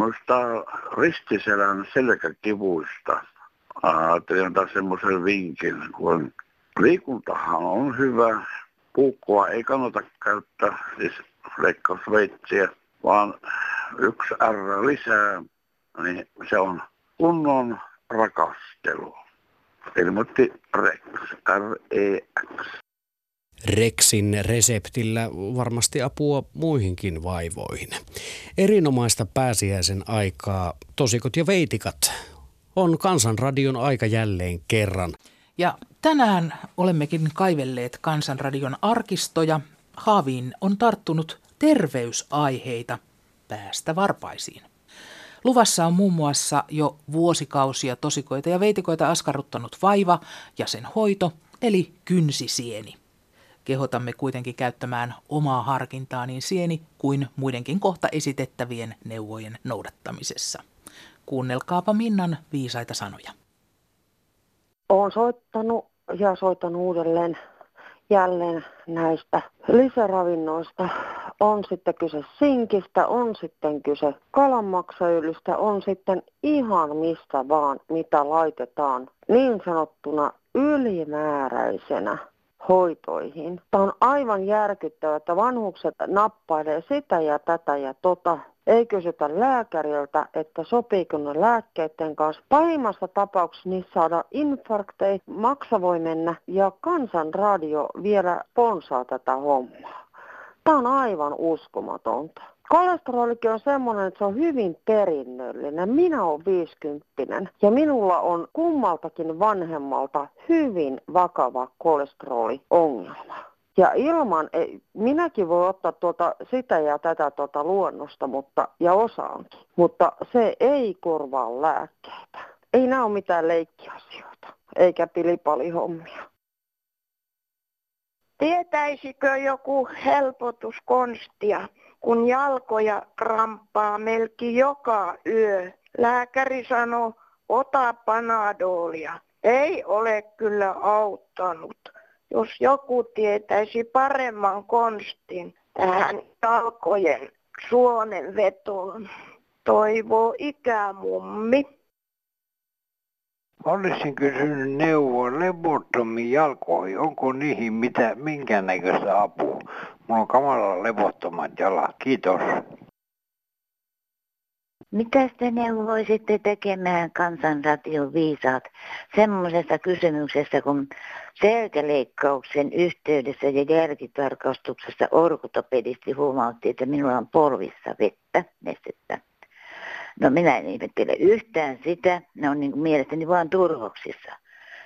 muista ristiselän selkäkivuista. Ajattelin antaa semmoisen vinkin, kun liikuntahan on hyvä. Puukkoa ei kannata käyttää, siis leikkausveitsiä, vaan yksi R lisää, niin se on kunnon rakastelu. Ilmoitti Rex, R-E-X. Rexin reseptillä varmasti apua muihinkin vaivoihin. Erinomaista pääsiäisen aikaa, tosikot ja veitikat, on Kansanradion aika jälleen kerran. Ja tänään olemmekin kaivelleet Kansanradion arkistoja. Haaviin on tarttunut terveysaiheita päästä varpaisiin. Luvassa on muun muassa jo vuosikausia tosikoita ja veitikoita askarruttanut vaiva ja sen hoito, eli kynsisieni. Kehotamme kuitenkin käyttämään omaa harkintaa niin sieni kuin muidenkin kohta esitettävien neuvojen noudattamisessa. Kuunnelkaapa Minnan viisaita sanoja. Olen soittanut ja soittanut uudelleen jälleen näistä lisäravinnoista. On sitten kyse sinkistä, on sitten kyse kalanmaksaöljystä, on sitten ihan mistä vaan, mitä laitetaan niin sanottuna ylimääräisenä hoitoihin. Tämä on aivan järkyttävää, että vanhukset nappailee sitä ja tätä ja tota. Ei kysytä lääkäriltä, että sopiiko ne lääkkeiden kanssa. Pahimmassa tapauksessa niissä saadaan infarkteja, maksa voi mennä ja kansanradio vielä sponsaa tätä hommaa. Tämä on aivan uskomatonta. Kolesterolikin on semmoinen, että se on hyvin perinnöllinen. Minä olen 50 ja minulla on kummaltakin vanhemmalta hyvin vakava kolesteroliongelma. Ja ilman, minäkin voi ottaa tuota sitä ja tätä tuota luonnosta, mutta, ja osaankin, mutta se ei korvaa lääkkeitä. Ei nämä ole mitään leikkiasioita, eikä pilipalihommia. Tietäisikö joku helpotuskonstia? Kun jalkoja kramppaa melki joka yö. Lääkäri sanoi, ota panadolia. Ei ole kyllä auttanut. Jos joku tietäisi paremman konstin tähän jalkojen suonen vetoon, toivoo ikämummi. Olisin kysynyt neuvoa levottomiin jalkoihin. Onko niihin mitä, minkäännäköistä apua? Mulla on kamala levottomat jalat. Kiitos. Mitä te neuvoisitte tekemään kansanradion viisaat semmoisesta kysymyksestä, kun selkäleikkauksen yhteydessä ja jälkitarkastuksessa orkotopedisti huomautti, että minulla on polvissa vettä, nestettä. No minä en ihmettele yhtään sitä, ne on niin kuin mielestäni vaan turvoksissa.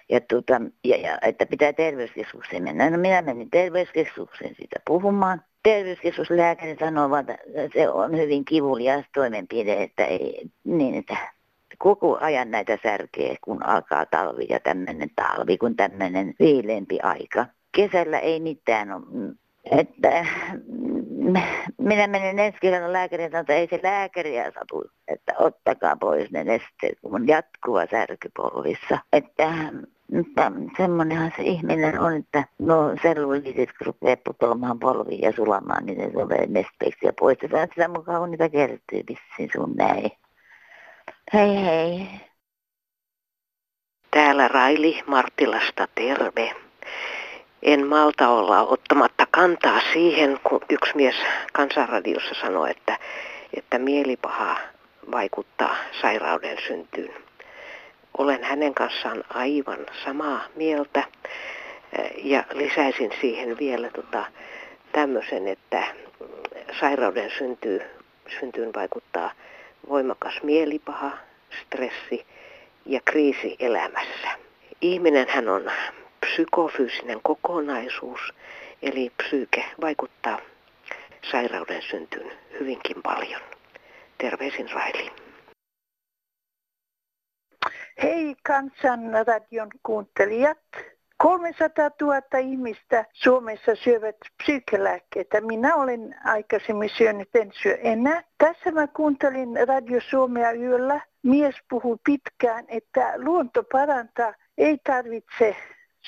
Ja, tuota, ja, ja, että pitää terveyskeskukseen mennä. No minä menin terveyskeskukseen siitä puhumaan. Terveyskeskuslääkäri sanoo, että se on hyvin kivulias toimenpide, että ei, niin, että koko ajan näitä särkee, kun alkaa talvi ja tämmöinen talvi, kun tämmöinen viileempi aika. Kesällä ei mitään ole että minä menin ensi kerralla lääkärin että ei se lääkäriä satu, että ottakaa pois ne nesteet, kun on jatkuva särkypolvissa. Että mutta semmoinenhan se ihminen on, että no selluliitit rupeaa putoamaan polviin ja sulamaan, niin ne tulee nesteeksi ja poistetaan sitä mukaan, kun niitä kertyy vissiin sun näin. Hei hei. Täällä Raili Martilasta terve en malta olla ottamatta kantaa siihen, kun yksi mies kansanradiossa sanoi, että, että mielipaha vaikuttaa sairauden syntyyn. Olen hänen kanssaan aivan samaa mieltä ja lisäisin siihen vielä tota, tämmöisen, että sairauden syntyy, syntyyn vaikuttaa voimakas mielipaha, stressi ja kriisi elämässä. Ihminen hän on psykofyysinen kokonaisuus, eli psyyke, vaikuttaa sairauden syntyyn hyvinkin paljon. Terveisin Raili. Hei kansanradion kuuntelijat. 300 000 ihmistä Suomessa syövät psyykelääkkeitä. Minä olen aikaisemmin syönyt, en syö enää. Tässä mä kuuntelin Radio Suomea yöllä. Mies puhui pitkään, että luonto parantaa. Ei tarvitse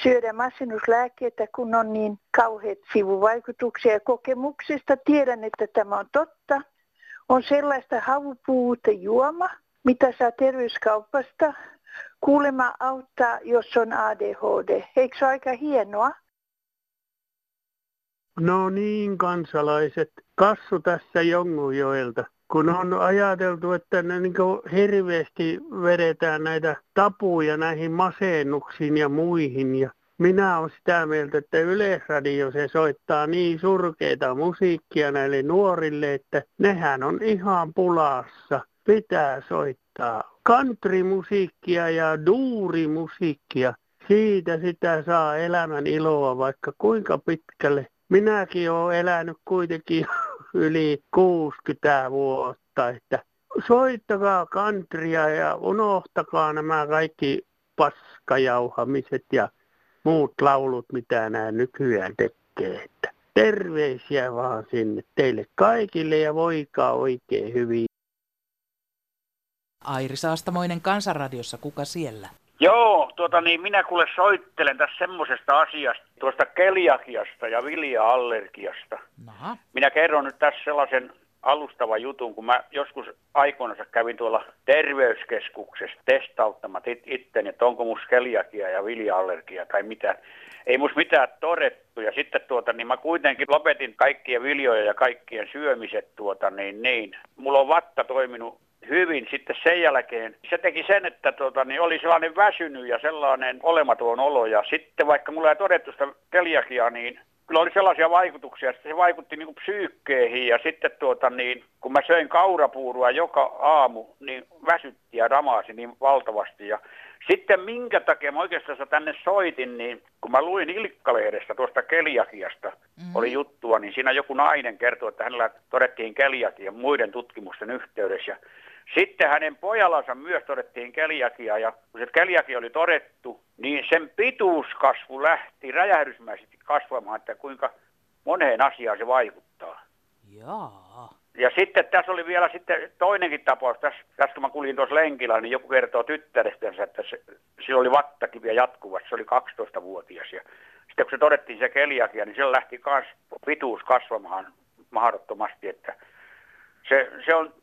syödä masennuslääkkeitä, kun on niin kauheat sivuvaikutuksia ja kokemuksesta. Tiedän, että tämä on totta. On sellaista havupuuta juoma, mitä saa terveyskaupasta. Kuulema auttaa, jos on ADHD. Eikö se ole aika hienoa? No niin, kansalaiset. Kassu tässä Jongujoelta. Kun on ajateltu, että ne niin hirveästi vedetään näitä tapuja näihin masennuksiin ja muihin. Ja minä olen sitä mieltä, että Yleisradio se soittaa niin surkeita musiikkia näille nuorille, että nehän on ihan pulassa. Pitää soittaa countrymusiikkia ja duurimusiikkia. Siitä sitä saa elämän iloa vaikka kuinka pitkälle. Minäkin olen elänyt kuitenkin yli 60 vuotta, että soittakaa kantria ja unohtakaa nämä kaikki paskajauhamiset ja muut laulut, mitä nämä nykyään tekee. Että terveisiä vaan sinne teille kaikille ja voikaa oikein hyvin. Airi Saastamoinen Kansanradiossa, kuka siellä? Joo, tuota niin, minä kuule soittelen tässä semmoisesta asiasta, tuosta keliakiasta ja vilja-allergiasta. Naha. Minä kerron nyt tässä sellaisen alustavan jutun, kun mä joskus aikoinansa kävin tuolla terveyskeskuksessa testauttamat it- itteni, että onko mus keliakia ja vilja-allergia tai mitä. Ei mus mitään todettu ja sitten tuota, niin mä kuitenkin lopetin kaikkien viljoja ja kaikkien syömiset tuota, niin, niin. Mulla on vatta toiminut hyvin sitten sen jälkeen. Se teki sen, että tota, niin oli sellainen väsynyt ja sellainen olematon olo. Ja sitten vaikka mulla ei todettu sitä keliakiaa, niin kyllä oli sellaisia vaikutuksia, että se vaikutti niin kuin psyykkeihin ja sitten tuota niin, kun mä söin kaurapuurua joka aamu, niin väsytti ja ramaasi niin valtavasti ja sitten minkä takia mä oikeastaan tänne soitin, niin kun mä luin Ilkkalehdestä tuosta keliakiasta, mm. oli juttua, niin siinä joku nainen kertoi, että hänellä todettiin keliakia muiden tutkimusten yhteydessä. Ja sitten hänen pojallansa myös todettiin keliakia ja kun se keliakia oli todettu, niin sen pituuskasvu lähti räjähdysmäisesti kasvamaan, että kuinka moneen asiaan se vaikuttaa. Jaa. Ja sitten tässä oli vielä sitten toinenkin tapaus, tässä, tässä kun mä kuljin tuossa lenkillä, niin joku kertoo tyttärestänsä, että se, sillä oli vattakiviä jatkuvasti, se oli 12-vuotias. Ja sitten kun se todettiin se keliakia, niin siellä lähti kas, pituus kasvamaan mahdottomasti, että se, se on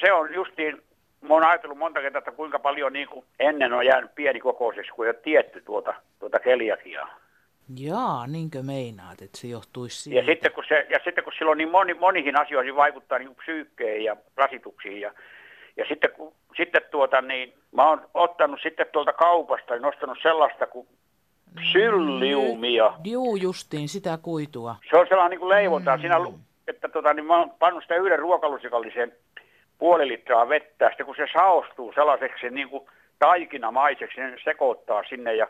se on justiin, mä oon ajatellut monta kertaa, että kuinka paljon niin kuin ennen on jäänyt pienikokoiseksi, kun ei ole tietty tuota, tuota keliakiaa. Jaa, niinkö meinaat, että se johtuisi siitä? Ja sitten kun, se, ja sitten kun silloin niin moni, monihin asioihin vaikuttaa niin psyykkeen ja rasituksiin ja, ja sitten, kun, sitten tuota niin, mä oon ottanut sitten tuolta kaupasta ja nostanut sellaista kuin sylliumia. Juu, justiin, sitä kuitua. Se on sellainen niin kuin leivontaa. Mm. Siinä, että tota, niin mä oon pannut sitä yhden ruokalusikallisen puoli litraa vettä. Sitten kun se saostuu sellaiseksi niin kuin taikinamaiseksi, niin sekoittaa sinne ja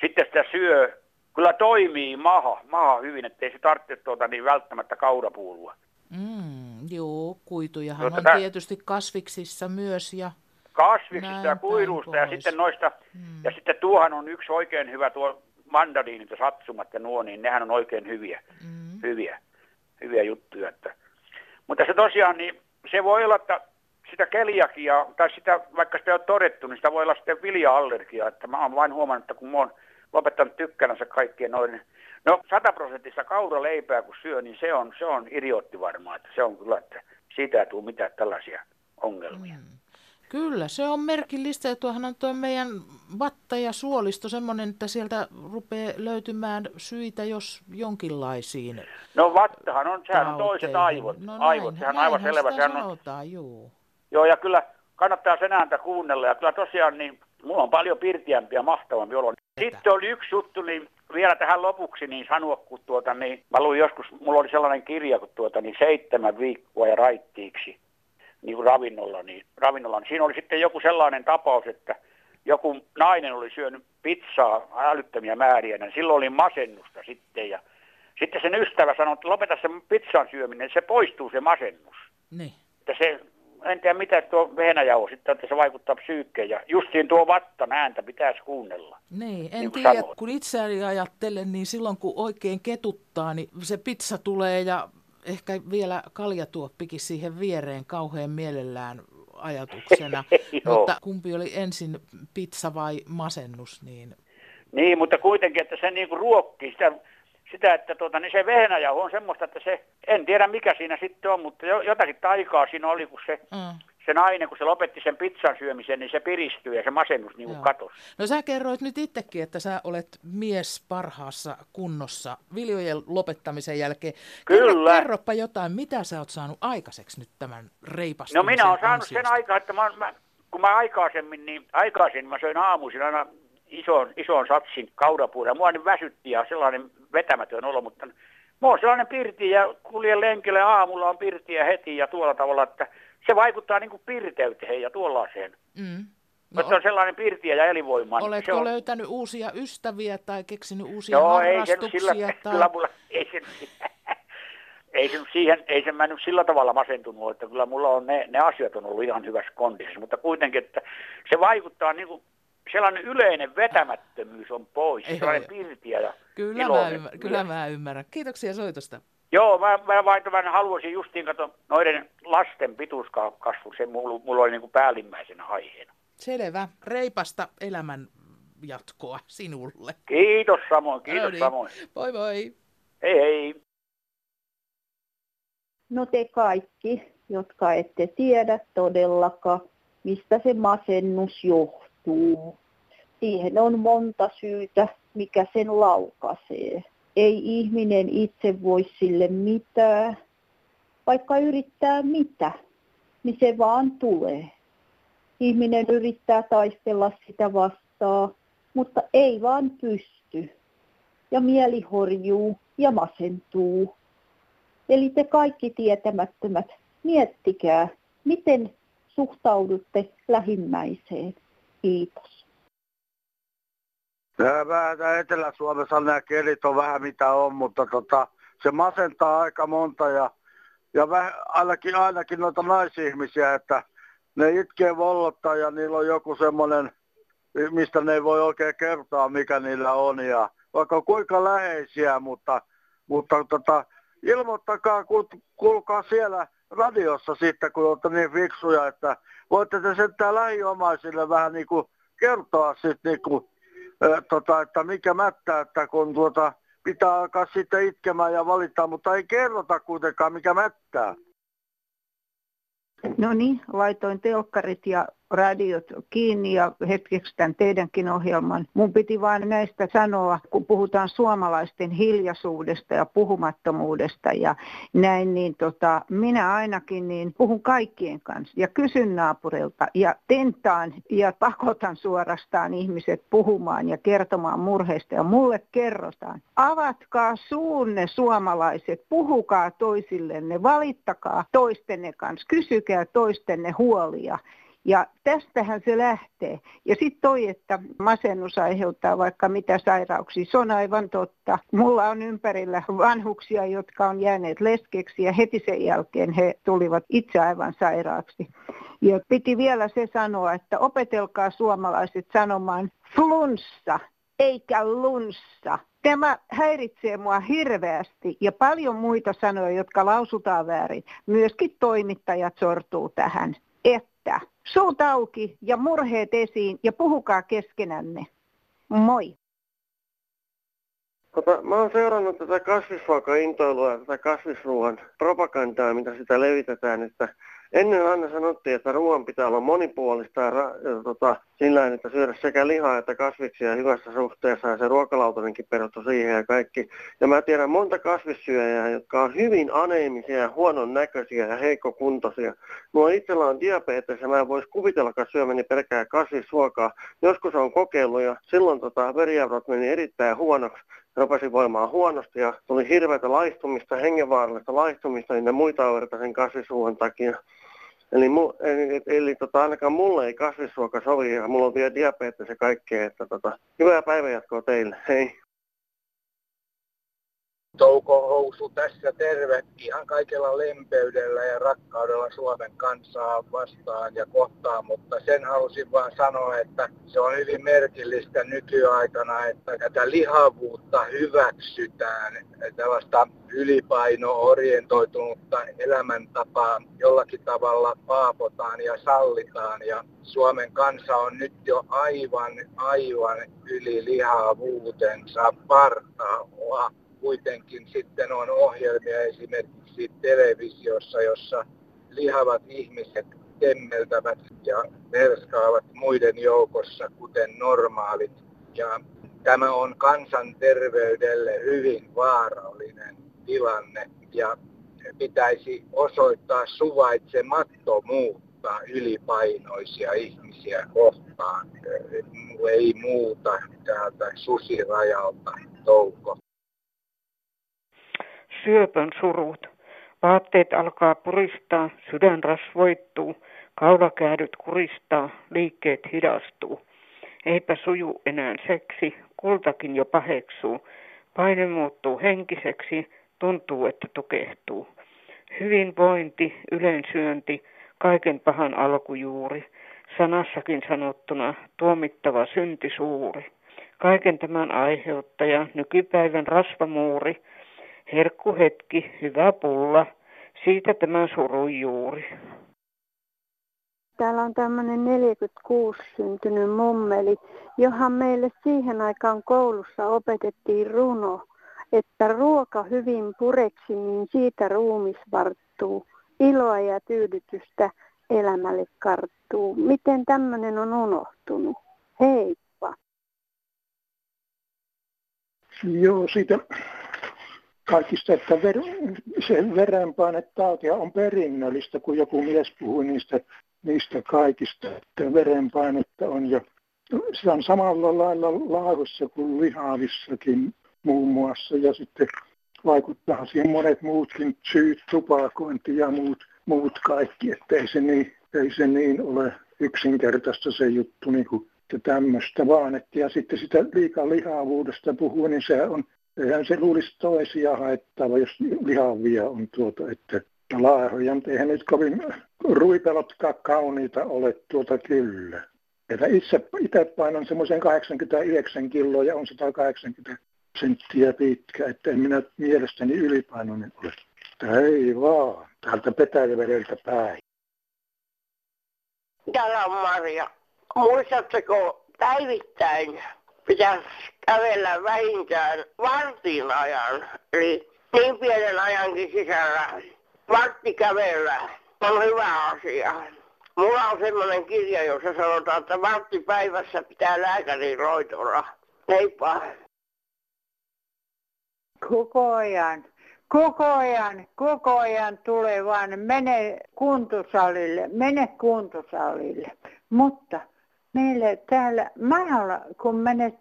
sitten sitä syö. Kyllä toimii maha, maha hyvin, ettei se tarvitse tuota niin välttämättä kaurapuulua. Mm, joo, kuitujahan no, on tietysti kasviksissa myös ja kasviksista ja kuiluista ja sitten noista, mm. ja sitten tuohan on yksi oikein hyvä tuo mandariinit ja satsumat ja nuo, niin nehän on oikein hyviä, mm. hyviä, hyviä juttuja. Että. Mutta se tosiaan, niin se voi olla, että sitä keliakia, tai sitä, vaikka sitä ei ole todettu, niin sitä voi olla sitten vilja-allergia. Että mä oon vain huomannut, että kun mä oon lopettanut tykkänänsä kaikkien noin, no sataprosenttista kauraleipää kun syö, niin se on, se on idiootti varmaan, että se on kyllä, että siitä ei tule mitään tällaisia ongelmia. Mm. Kyllä, se on merkillistä ja tuohan on tuo meidän vatta ja suolisto semmoinen, että sieltä rupeaa löytymään syitä, jos jonkinlaisiin No vattahan on, sehän on toiset aivot, no näin, aivot sehän on aivan selvä. Sehän sanotaan, on, juu. Joo, ja kyllä kannattaa sen ääntä kuunnella, ja kyllä tosiaan niin, mulla on paljon pirtiämpi ja mahtavampi olo. Sitten oli yksi juttu, niin vielä tähän lopuksi niin sanoa, kun tuota, niin, mä luin joskus, mulla oli sellainen kirja, kun tuota, niin seitsemän viikkoa ja raittiiksi niin kuin ravinnolla, niin, ravinnolla, niin siinä oli sitten joku sellainen tapaus, että joku nainen oli syönyt pizzaa älyttömiä määriä, niin silloin oli masennusta sitten ja sitten sen ystävä sanoi, että lopeta se pizzan syöminen, se poistuu se masennus. Niin. Että se, en tiedä mitä tuo vehnäjauho sitten, että se vaikuttaa psyykkeen ja justiin tuo vattan ääntä pitäisi kuunnella. Niin, en niin tiedä, sanoit. kun itseäni ajattelen, niin silloin kun oikein ketuttaa, niin se pizza tulee ja ehkä vielä kaljatuoppikin siihen viereen kauhean mielellään ajatuksena. mutta kumpi oli ensin pizza vai masennus? Niin, niin mutta kuitenkin, että se niinku ruokkii sitä, sitä, että tuota, niin se vehnäjauho on semmoista, että se, en tiedä mikä siinä sitten on, mutta jotakin taikaa siinä oli, kun se mm se nainen, kun se lopetti sen pizzan syömisen, niin se piristyi ja se masennus niin kuin katosi. No sä kerroit nyt itsekin, että sä olet mies parhaassa kunnossa viljojen lopettamisen jälkeen. Kyllä. Kerro, kerropa jotain, mitä sä oot saanut aikaiseksi nyt tämän reipastumisen No minä olen saanut ansiosta. sen aikaa, että mä, mä, kun mä aikaisemmin, niin aikaisin mä söin aamuisin aina ison, ison satsin kaudapuuta. Mua niin väsytti ja sellainen vetämätön olo, mutta mä oon sellainen pirti ja kuljen lenkille aamulla on pirtiä heti ja tuolla tavalla, että se vaikuttaa niin kuin pirteyteen ja tuollaiseen. Mm. No, se on sellainen pirtiä ja elinvoimaa. Oletko se on... löytänyt uusia ystäviä tai keksinyt uusia Joo, harrastuksia? Ei se, sillä, tai... kyllä mulla, ei se, ei se, siihen, ei se mennyt sillä tavalla masentunut, että kyllä mulla on ne, ne asiat on ollut ihan hyvässä kondissa, mutta kuitenkin, että se vaikuttaa niin kuin sellainen yleinen vetämättömyys on pois, ei, sellainen pirtiä ja kyllä iloinen. Mä ymmärrän, kyllä mä ymmärrän. Kiitoksia soitosta. Joo, mä, mä vain mä haluaisin justiin katsoa noiden lasten pituuskasvu, se mulla, mulla oli niin kuin päällimmäisenä aiheena. Selvä. Reipasta elämän jatkoa sinulle. Kiitos samoin, kiitos no niin. samoin. Moi moi. Hei hei. No te kaikki, jotka ette tiedä todellakaan, mistä se masennus johtuu. Siihen on monta syytä, mikä sen laukaisee ei ihminen itse voi sille mitään. Vaikka yrittää mitä, niin se vaan tulee. Ihminen yrittää taistella sitä vastaan, mutta ei vaan pysty. Ja mieli horjuu ja masentuu. Eli te kaikki tietämättömät, miettikää, miten suhtaudutte lähimmäiseen. Kiitos. Vähän Etelä-Suomessa nämä kelit on vähän mitä on, mutta tota, se masentaa aika monta ja, ja väh, ainakin, ainakin noita naisihmisiä, että ne itkee vollottaa ja niillä on joku semmoinen, mistä ne ei voi oikein kertoa, mikä niillä on. Ja vaikka kuinka läheisiä, mutta, mutta tota, ilmoittakaa, kuulkaa siellä radiossa sitten, kun olette niin fiksuja, että voitte te sentään lähiomaisille vähän niin kuin kertoa sitten niin kuin tota, että mikä mättää, että kun tuota, pitää alkaa sitten itkemään ja valittaa, mutta ei kerrota kuitenkaan mikä mättää. No niin, laitoin telkkarit ja radiot kiinni ja hetkeksi tämän teidänkin ohjelman. Mun piti vain näistä sanoa, kun puhutaan suomalaisten hiljaisuudesta ja puhumattomuudesta ja näin, niin tota, minä ainakin niin puhun kaikkien kanssa ja kysyn naapurilta ja tentaan ja pakotan suorastaan ihmiset puhumaan ja kertomaan murheista ja mulle kerrotaan. Avatkaa suunne suomalaiset, puhukaa toisillenne, valittakaa toistenne kanssa, kysykää toistenne huolia ja tästähän se lähtee. Ja sitten toi, että masennus aiheuttaa vaikka mitä sairauksia, se on aivan totta. Mulla on ympärillä vanhuksia, jotka on jääneet leskeksi ja heti sen jälkeen he tulivat itse aivan sairaaksi. Ja piti vielä se sanoa, että opetelkaa suomalaiset sanomaan flunssa eikä lunssa. Tämä häiritsee mua hirveästi ja paljon muita sanoja, jotka lausutaan väärin. Myöskin toimittajat sortuu tähän. Että Suut auki ja murheet esiin ja puhukaa keskenänne. Moi. Tota, mä oon seurannut tätä kasvisruokaintoilua ja tätä kasvisruoan propagandaa, mitä sitä levitetään, että Ennen aina sanottiin, että ruoan pitää olla monipuolista ja, ra- ja tota, sillä että syödä sekä lihaa että kasviksia hyvässä suhteessa ja se ruokalautanenkin perustui siihen ja kaikki. Ja mä tiedän monta kasvissyöjää, jotka on hyvin aneemisia ja huonon näköisiä ja heikkokuntoisia. Mulla itsellä on diabetes ja mä en voisi kuvitellakaan syömäni pelkää kasvisruokaa. Joskus on kokeillut ja silloin tota, veriarvot meni erittäin huonoksi rupesi voimaan huonosti ja tuli hirveätä laistumista, hengenvaarallista laistumista niin muita oireita sen kasvisruoan takia. Eli, mu, eli, eli tota, ainakaan mulle ei kasvisruoka sovi ja mulla on vielä diabetes ja kaikkea. Että, tota, hyvää päivänjatkoa teille. Hei. Touko Housu tässä terve ihan kaikella lempeydellä ja rakkaudella Suomen kansaa vastaan ja kohtaan, mutta sen halusin vaan sanoa, että se on hyvin merkillistä nykyaikana, että tätä lihavuutta hyväksytään, tällaista ylipaino-orientoitunutta elämäntapaa jollakin tavalla paapotaan ja sallitaan ja Suomen kansa on nyt jo aivan, aivan yli lihavuutensa partaalla kuitenkin sitten on ohjelmia esimerkiksi televisiossa, jossa lihavat ihmiset temmeltävät ja merskaavat muiden joukossa, kuten normaalit. Ja tämä on kansanterveydelle hyvin vaarallinen tilanne ja pitäisi osoittaa suvaitsemattomuutta ylipainoisia ihmisiä kohtaan. Ei muuta täältä susirajalta touko. Syöpän surut. Vaatteet alkaa puristaa, sydän rasvoittuu, kaulakäädyt kuristaa, liikkeet hidastuu. Eipä suju enää seksi, kultakin jo paheksuu. Paine muuttuu henkiseksi, tuntuu, että tukehtuu. Hyvinvointi, ylensyönti, kaiken pahan alkujuuri. Sanassakin sanottuna tuomittava synti suuri. Kaiken tämän aiheuttaja, nykypäivän rasvamuuri, herkkuhetki, hyvä pulla, siitä tämän surun juuri. Täällä on tämmöinen 46 syntynyt mummeli, johan meille siihen aikaan koulussa opetettiin runo, että ruoka hyvin pureksi, niin siitä ruumis varttuu. Iloa ja tyydytystä elämälle karttuu. Miten tämmöinen on unohtunut? Heippa. Joo, siitä kaikista, että ver, se verenpainetautia on perinnöllistä, kun joku mies puhui niistä, niistä kaikista, että verenpainetta on jo, se on samalla lailla laadussa kuin lihavissakin muun muassa, ja sitten vaikuttaa siihen monet muutkin syyt, tupakointi ja muut, muut kaikki, että ei se niin, ei se niin ole yksinkertaista se juttu, niin kuin tämmöistä vaan. Että, ja sitten sitä liikaa lihavuudesta puhuu, niin se on Eihän se luulisi toisia haittava, jos lihavia on tuota, että laahoja, mutta eihän nyt kovin ruipelotkaan kauniita ole tuota kyllä. Että itse, itse painan semmoisen 89 kiloa ja on 180 senttiä pitkä, että en minä mielestäni ylipainoinen ole. Ei vaan, täältä Petäjävedeltä päin. Täällä on Maria. Muistatteko päivittäin pitäisi kävellä vähintään vartin ajan, eli niin pienen ajankin sisällä. Vartti kävellä on hyvä asia. Mulla on semmoinen kirja, jossa sanotaan, että vartti päivässä pitää lääkärin roitolla. Heippa. Koko ajan, koko ajan, koko ajan tulee vaan, mene kuntosalille, mene kuntosalille. Mutta meille täällä maalla, kun menet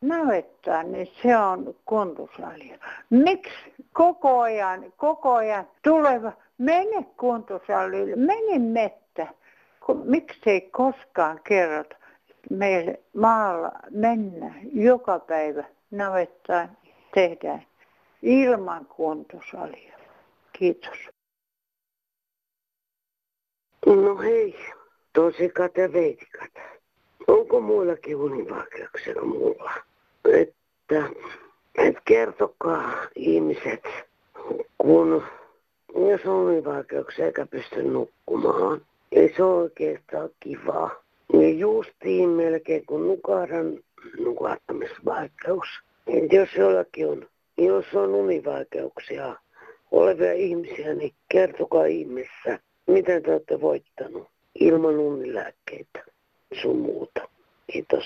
navettaan, niin se on kuntosalia. Miksi koko ajan, koko ajan tuleva, mene kuntosalille, mene mettä. Miksi ei koskaan kerrota meille maalla mennä joka päivä navettaan tehdään ilman kuntosalia. Kiitos. No hei, tosikat ja Onko muillakin univaikeuksia kuin mulla? Että, että kertokaa ihmiset, kun jos on univaikeuksia eikä pysty nukkumaan, ei se ole oikeastaan kivaa. Ja justiin melkein kun nukaran nukahtamisvaikeus. Et jos jollakin on, jos on univaikeuksia olevia ihmisiä, niin kertokaa ihmeessä, miten te olette voittanut ilman unilääkkeitä sun muuta. Kiitos.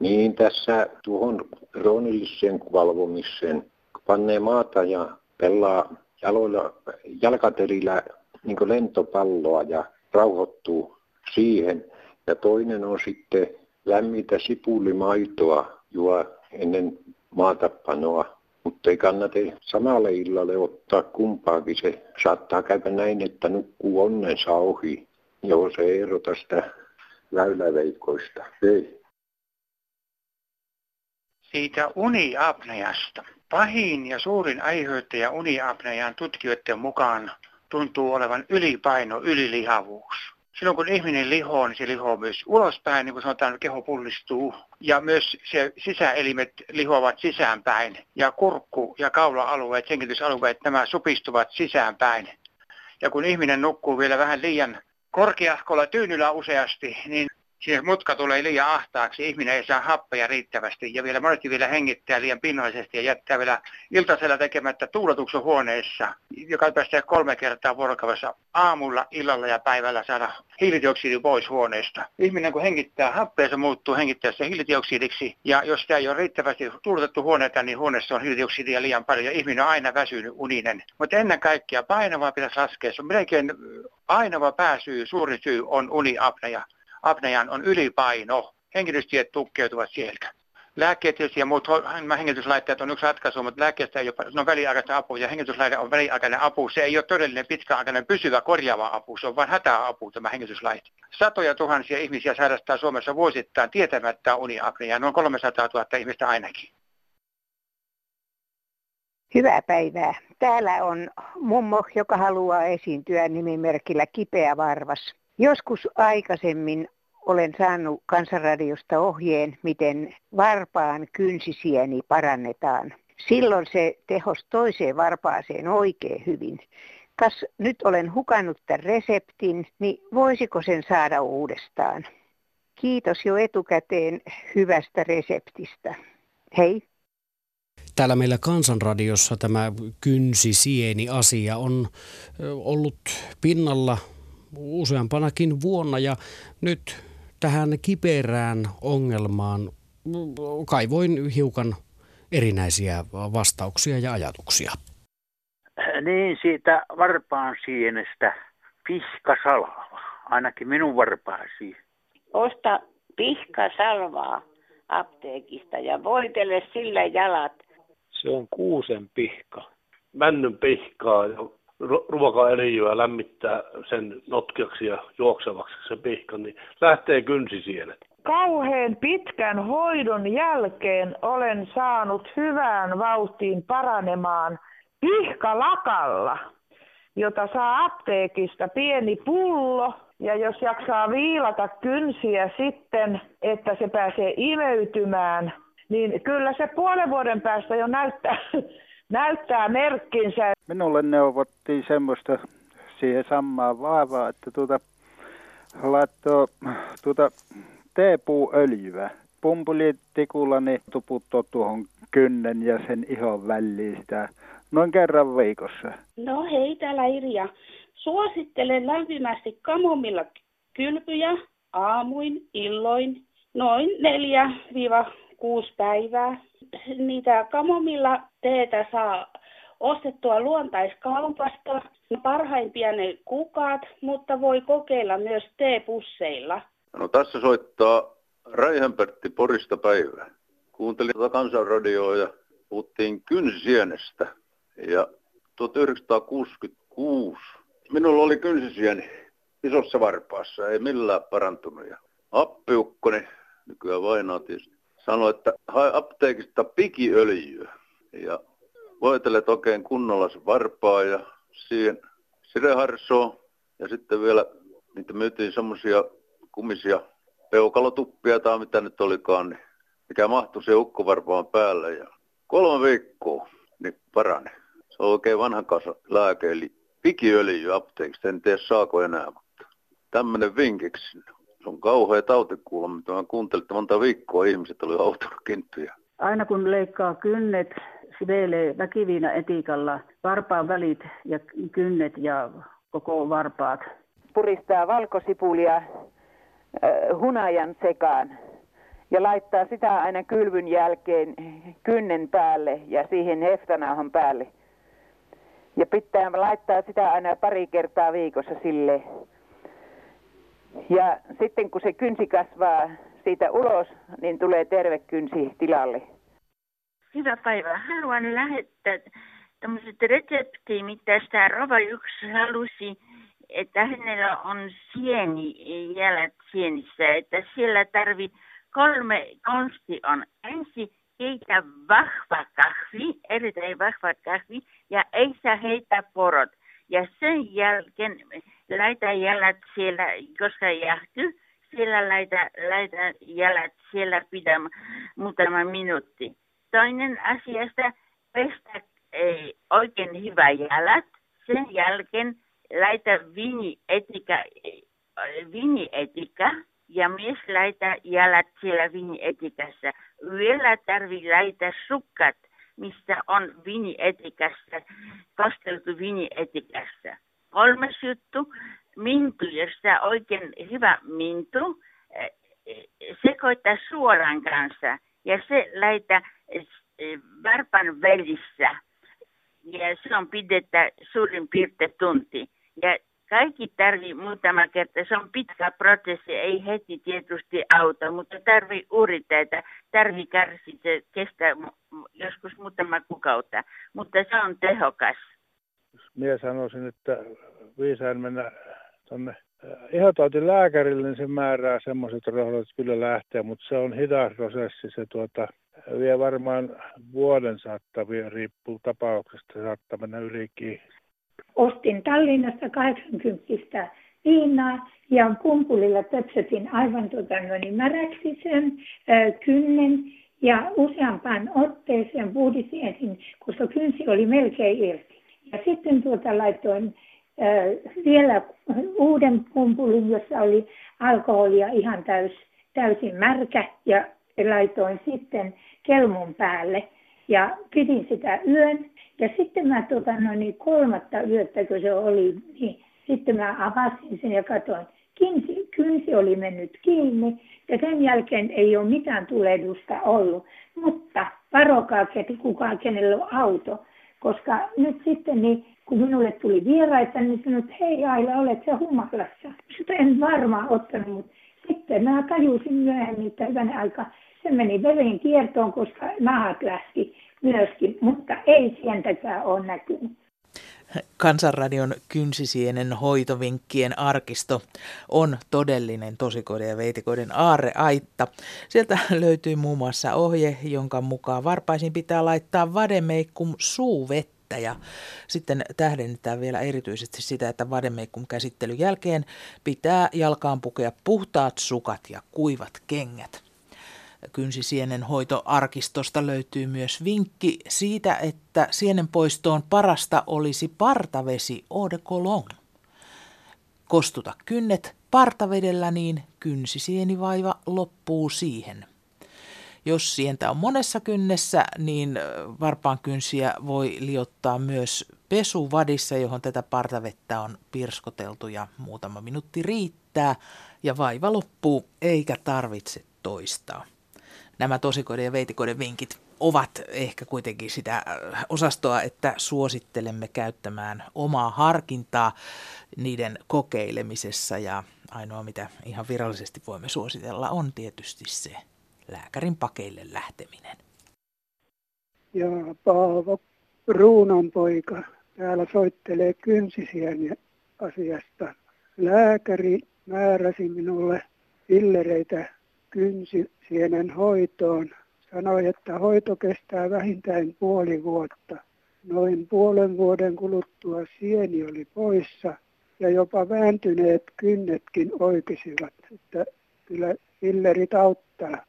Niin, tässä tuohon kroonilliseen valvomiseen pannee maata ja pelaa jaloilla, jalkatelillä niin lentopalloa ja rauhoittuu siihen. Ja toinen on sitten lämmitä sipulimaitoa juo ennen maatapanoa. Mutta ei kannata samalle illalle ottaa kumpaakin. Se saattaa käydä näin, että nukkuu onnensa ohi. Joo, se ei erota sitä väyläveikoista. Ei. Siitä uniapneasta. Pahin ja suurin aiheuttaja uniapnean tutkijoiden mukaan tuntuu olevan ylipaino, ylilihavuus. Silloin kun ihminen lihoo, niin se lihoo myös ulospäin, niin kuin sanotaan, keho pullistuu. Ja myös se sisäelimet lihoavat sisäänpäin. Ja kurkku ja kaula-alueet, hengitysalueet, nämä supistuvat sisäänpäin. Ja kun ihminen nukkuu vielä vähän liian korkeahkolla tyynyllä useasti, niin Siinä mutka tulee liian ahtaaksi, ihminen ei saa happeja riittävästi ja vielä monesti vielä hengittää liian pinnallisesti ja jättää vielä iltasella tekemättä tuuletuksen huoneessa, joka päästään kolme kertaa vuorokaudessa aamulla, illalla ja päivällä saada hiilidioksidi pois huoneesta. Ihminen kun hengittää happea, se muuttuu hengittäessä hiilidioksidiksi ja jos sitä ei ole riittävästi tuuletettu huoneita, niin huoneessa on hiilidioksidia liian paljon ja ihminen on aina väsynyt uninen. Mutta ennen kaikkea painavaa pitäisi laskea. Se on melkein ainoa pääsyy, suurin syy on uniapnea apnean on ylipaino. Hengitystiet tukkeutuvat sieltä. Lääkkeet ja muut hengityslaitteet on yksi ratkaisu, mutta lääkkeestä ei ole, no väliaikaista apua ja hengityslaite on väliaikainen apu. Se ei ole todellinen pitkäaikainen pysyvä korjaava apu, se on vain hätäapu tämä hengityslaite. Satoja tuhansia ihmisiä sairastaa Suomessa vuosittain tietämättä uniapneaa, noin 300 000 ihmistä ainakin. Hyvää päivää. Täällä on mummo, joka haluaa esiintyä nimimerkillä Kipeä Varvas. Joskus aikaisemmin olen saanut Kansanradiosta ohjeen, miten varpaan kynsisieni parannetaan. Silloin se tehos toiseen varpaaseen oikein hyvin. Kas nyt olen hukannut tämän reseptin, niin voisiko sen saada uudestaan? Kiitos jo etukäteen hyvästä reseptistä. Hei! Täällä meillä Kansanradiossa tämä kynsisieni-asia on ollut pinnalla useampanakin vuonna ja nyt tähän kiperään ongelmaan kaivoin hiukan erinäisiä vastauksia ja ajatuksia. Niin, siitä varpaan sienestä pihkasalva, ainakin minun varpaasi. Osta pihkasalvaa apteekista ja voitele sillä jalat. Se on kuusen pihka. Männyn pihkaa ruokaeliöä lämmittää sen notkeaksi ja juoksevaksi se pihka, niin lähtee kynsisienet. Kauheen pitkän hoidon jälkeen olen saanut hyvään vauhtiin paranemaan pihkalakalla, jota saa apteekista pieni pullo. Ja jos jaksaa viilata kynsiä sitten, että se pääsee imeytymään, niin kyllä se puolen vuoden päästä jo näyttää näyttää merkkinsä. Minulle neuvottiin semmoista siihen samaan vaivaa, että tuota, laittoi tuota teepuuöljyä. Pumpulitikulla niin tuputtaa tuohon kynnen ja sen ihon väliin sitä noin kerran viikossa. No hei, täällä Irja. Suosittelen lämpimästi kamomilla kylpyjä aamuin, illoin, noin 4-6 päivää niitä kamomilla teetä saa ostettua luontaiskaupasta. Parhaimpia ne kukaat, mutta voi kokeilla myös teepusseilla. No tässä soittaa Raihenpertti Porista päivää. Kuuntelin tuota kansanradioa ja puhuttiin kynsisienestä. Ja 1966 minulla oli kynsisieni isossa varpaassa, ei millään parantunut. Ja appiukkoni, nykyään vainaa tietysti, sanoi, että hae apteekista pikiöljyä ja voitelet oikein kunnolla se varpaa ja siihen sireharsoa ja sitten vielä niitä myytiin semmoisia kumisia peukalotuppia tai mitä nyt olikaan, niin mikä mahtui se ukkovarpaan päälle ja kolme viikkoa niin parane. Se on oikein vanhan kanssa lääke, eli pikiöljy apteekista, en tiedä saako enää, mutta tämmöinen vinkiksi se on kauhea tautikuulla, mitä mä kuuntelin, että monta viikkoa ihmiset oli autunut kinttuja. Aina kun leikkaa kynnet, sivelee väkiviina etikalla varpaan välit ja kynnet ja koko varpaat. Puristaa valkosipulia äh, hunajan sekaan ja laittaa sitä aina kylvyn jälkeen kynnen päälle ja siihen heftanauhan päälle. Ja pitää laittaa sitä aina pari kertaa viikossa sille ja sitten kun se kynsi kasvaa siitä ulos, niin tulee terve kynsi tilalle. Hyvää päivää. Haluan lähettää tämmöiset resepti, mitä sitä Rova yksi halusi, että hänellä on sieni, jälät sienissä, että siellä tarvii kolme konsti on. Ensin heitä vahva kahvi, erittäin vahva kahvi, ja ei saa heittää porot. Ja sen jälkeen laita jalat siellä, koska jahtuu, siellä laita, laita jalat siellä pidä muutama minuutti. Toinen asiasta, pestä ei, oikein hyvä jalat, sen jälkeen laita viinietika, viinietika ja mies laita jalat siellä vinietikassa. Yöllä tarvii laita sukkat, mistä on vinietikassa, kasteltu vinietikassa. Kolmas juttu, mintu, jos tämä oikein hyvä mintu, eh, sekoittaa suoran kanssa ja se laita eh, varpan välissä. Ja se on pidettä suurin piirtein tunti. Ja kaikki tarvii muutama kerta. Se on pitkä prosessi, ei heti tietysti auta, mutta tarvii että tarvii kärsiä, kestää joskus muutama kuukautta, mutta se on tehokas. Minä sanoisin, että viisaan mennä tuonne lääkärille, niin se määrää semmoiset rohdot, kyllä lähtee, mutta se on hidas prosessi. Se tuota, vie varmaan vuoden saattaa, riippuu tapauksesta, se saattaa mennä ylikin ostin Tallinnasta 80 viinaa ja kumpulilla töpsötin aivan tota, niin märäksi sen kynnen ja useampaan otteeseen puhdistin ensin, koska kynsi oli melkein irti. Ja sitten tuota laitoin äh, vielä uuden pumpulin, jossa oli alkoholia ihan täys, täysin märkä ja laitoin sitten kelmun päälle ja pidin sitä yön ja sitten mä tota, no niin, kolmatta yötä, kun se oli, niin sitten mä avasin sen ja katsoin. Kynsi, kynsi oli mennyt kiinni ja sen jälkeen ei ole mitään tulehdusta ollut. Mutta varokaa kukaan, kenellä on auto. Koska nyt sitten, niin, kun minulle tuli vieraita, niin sanoin, että hei Aila, olet sä humalassa. Sitä en varmaan ottanut, mutta sitten mä tajusin myöhemmin, että hyvän aika se meni veren kiertoon, koska nahat lähti myöskin, mutta ei sientäkään ole näkynyt. Kansanradion kynsisienen hoitovinkkien arkisto on todellinen tosikoiden ja veitikoiden aarreaitta. Sieltä löytyy muun muassa ohje, jonka mukaan varpaisin pitää laittaa vademeikkum suuvettä ja sitten tähdennetään vielä erityisesti sitä, että vademeikkum käsittelyn jälkeen pitää jalkaan pukea puhtaat sukat ja kuivat kengät. Kynsisienen hoitoarkistosta löytyy myös vinkki siitä, että sienen poistoon parasta olisi partavesi eau de cologne. Kostuta kynnet partavedellä, niin kynsisienivaiva loppuu siihen. Jos sientä on monessa kynnessä, niin varpaan kynsiä voi liottaa myös pesuvadissa, johon tätä partavettä on pirskoteltu ja muutama minuutti riittää ja vaiva loppuu eikä tarvitse toistaa nämä tosikoiden ja veitikoiden vinkit ovat ehkä kuitenkin sitä äh, osastoa, että suosittelemme käyttämään omaa harkintaa niiden kokeilemisessa ja ainoa mitä ihan virallisesti voimme suositella on tietysti se lääkärin pakeille lähteminen. Ja Paavo Ruunanpoika täällä soittelee kynsisien asiasta. Lääkäri määräsi minulle pillereitä kynsisienen hoitoon. Sanoi, että hoito kestää vähintään puoli vuotta. Noin puolen vuoden kuluttua sieni oli poissa ja jopa vääntyneet kynnetkin oikisivat. Että kyllä pillerit auttaa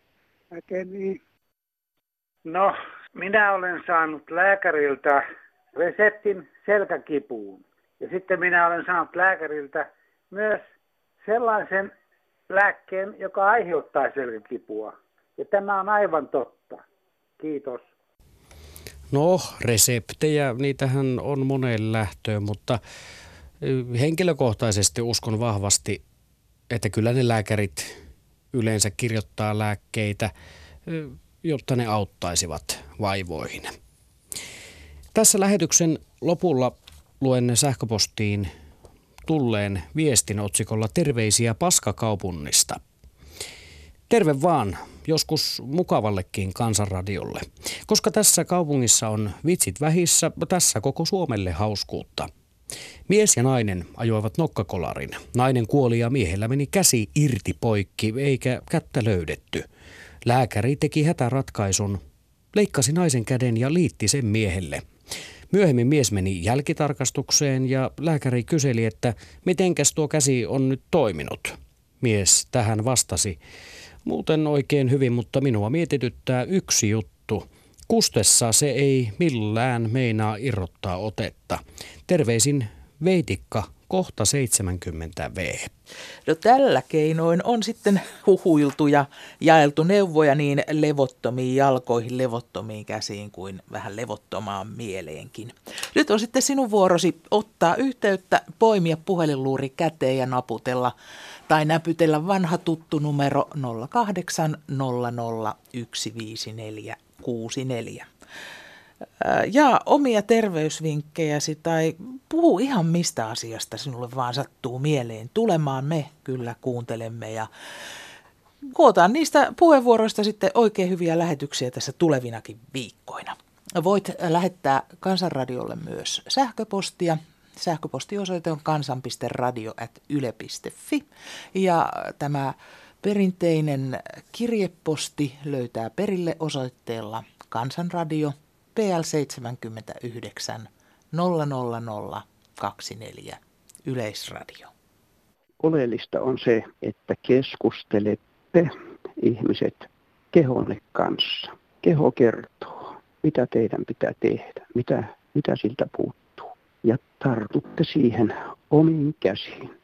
näkemiin. No, minä olen saanut lääkäriltä reseptin selkäkipuun. Ja sitten minä olen saanut lääkäriltä myös sellaisen lääkkeen, joka aiheuttaa selkäkipua. Ja tämä on aivan totta. Kiitos. No, reseptejä, niitähän on moneen lähtöön, mutta henkilökohtaisesti uskon vahvasti, että kyllä ne lääkärit yleensä kirjoittaa lääkkeitä, jotta ne auttaisivat vaivoihin. Tässä lähetyksen lopulla luen sähköpostiin tulleen viestin otsikolla Terveisiä paskakaupunnista. Terve vaan, joskus mukavallekin kansanradiolle. Koska tässä kaupungissa on vitsit vähissä, tässä koko Suomelle hauskuutta. Mies ja nainen ajoivat nokkakolarin. Nainen kuoli ja miehellä meni käsi irti poikki, eikä kättä löydetty. Lääkäri teki hätäratkaisun, leikkasi naisen käden ja liitti sen miehelle – Myöhemmin mies meni jälkitarkastukseen ja lääkäri kyseli, että mitenkäs tuo käsi on nyt toiminut. Mies tähän vastasi, muuten oikein hyvin, mutta minua mietityttää yksi juttu. Kustessa se ei millään meinaa irrottaa otetta. Terveisin Veitikka kohta 70 V. No tällä keinoin on sitten huhuiltu ja jaeltu neuvoja niin levottomiin jalkoihin, levottomiin käsiin kuin vähän levottomaan mieleenkin. Nyt on sitten sinun vuorosi ottaa yhteyttä, poimia puhelinluuri käteen ja naputella tai näpytellä vanha tuttu numero 0800 15464 ja omia terveysvinkkejäsi tai puhu ihan mistä asiasta sinulle vaan sattuu mieleen tulemaan. Me kyllä kuuntelemme ja kootaan niistä puheenvuoroista sitten oikein hyviä lähetyksiä tässä tulevinakin viikkoina. Voit lähettää Kansanradiolle myös sähköpostia. Sähköpostiosoite on kansan.radio.yle.fi ja tämä perinteinen kirjeposti löytää perille osoitteella Kansanradio – PL 79 00024 Yleisradio. Oleellista on se, että keskustelette ihmiset kehonne kanssa. Keho kertoo, mitä teidän pitää tehdä, mitä, mitä siltä puuttuu. Ja tartutte siihen omiin käsiin.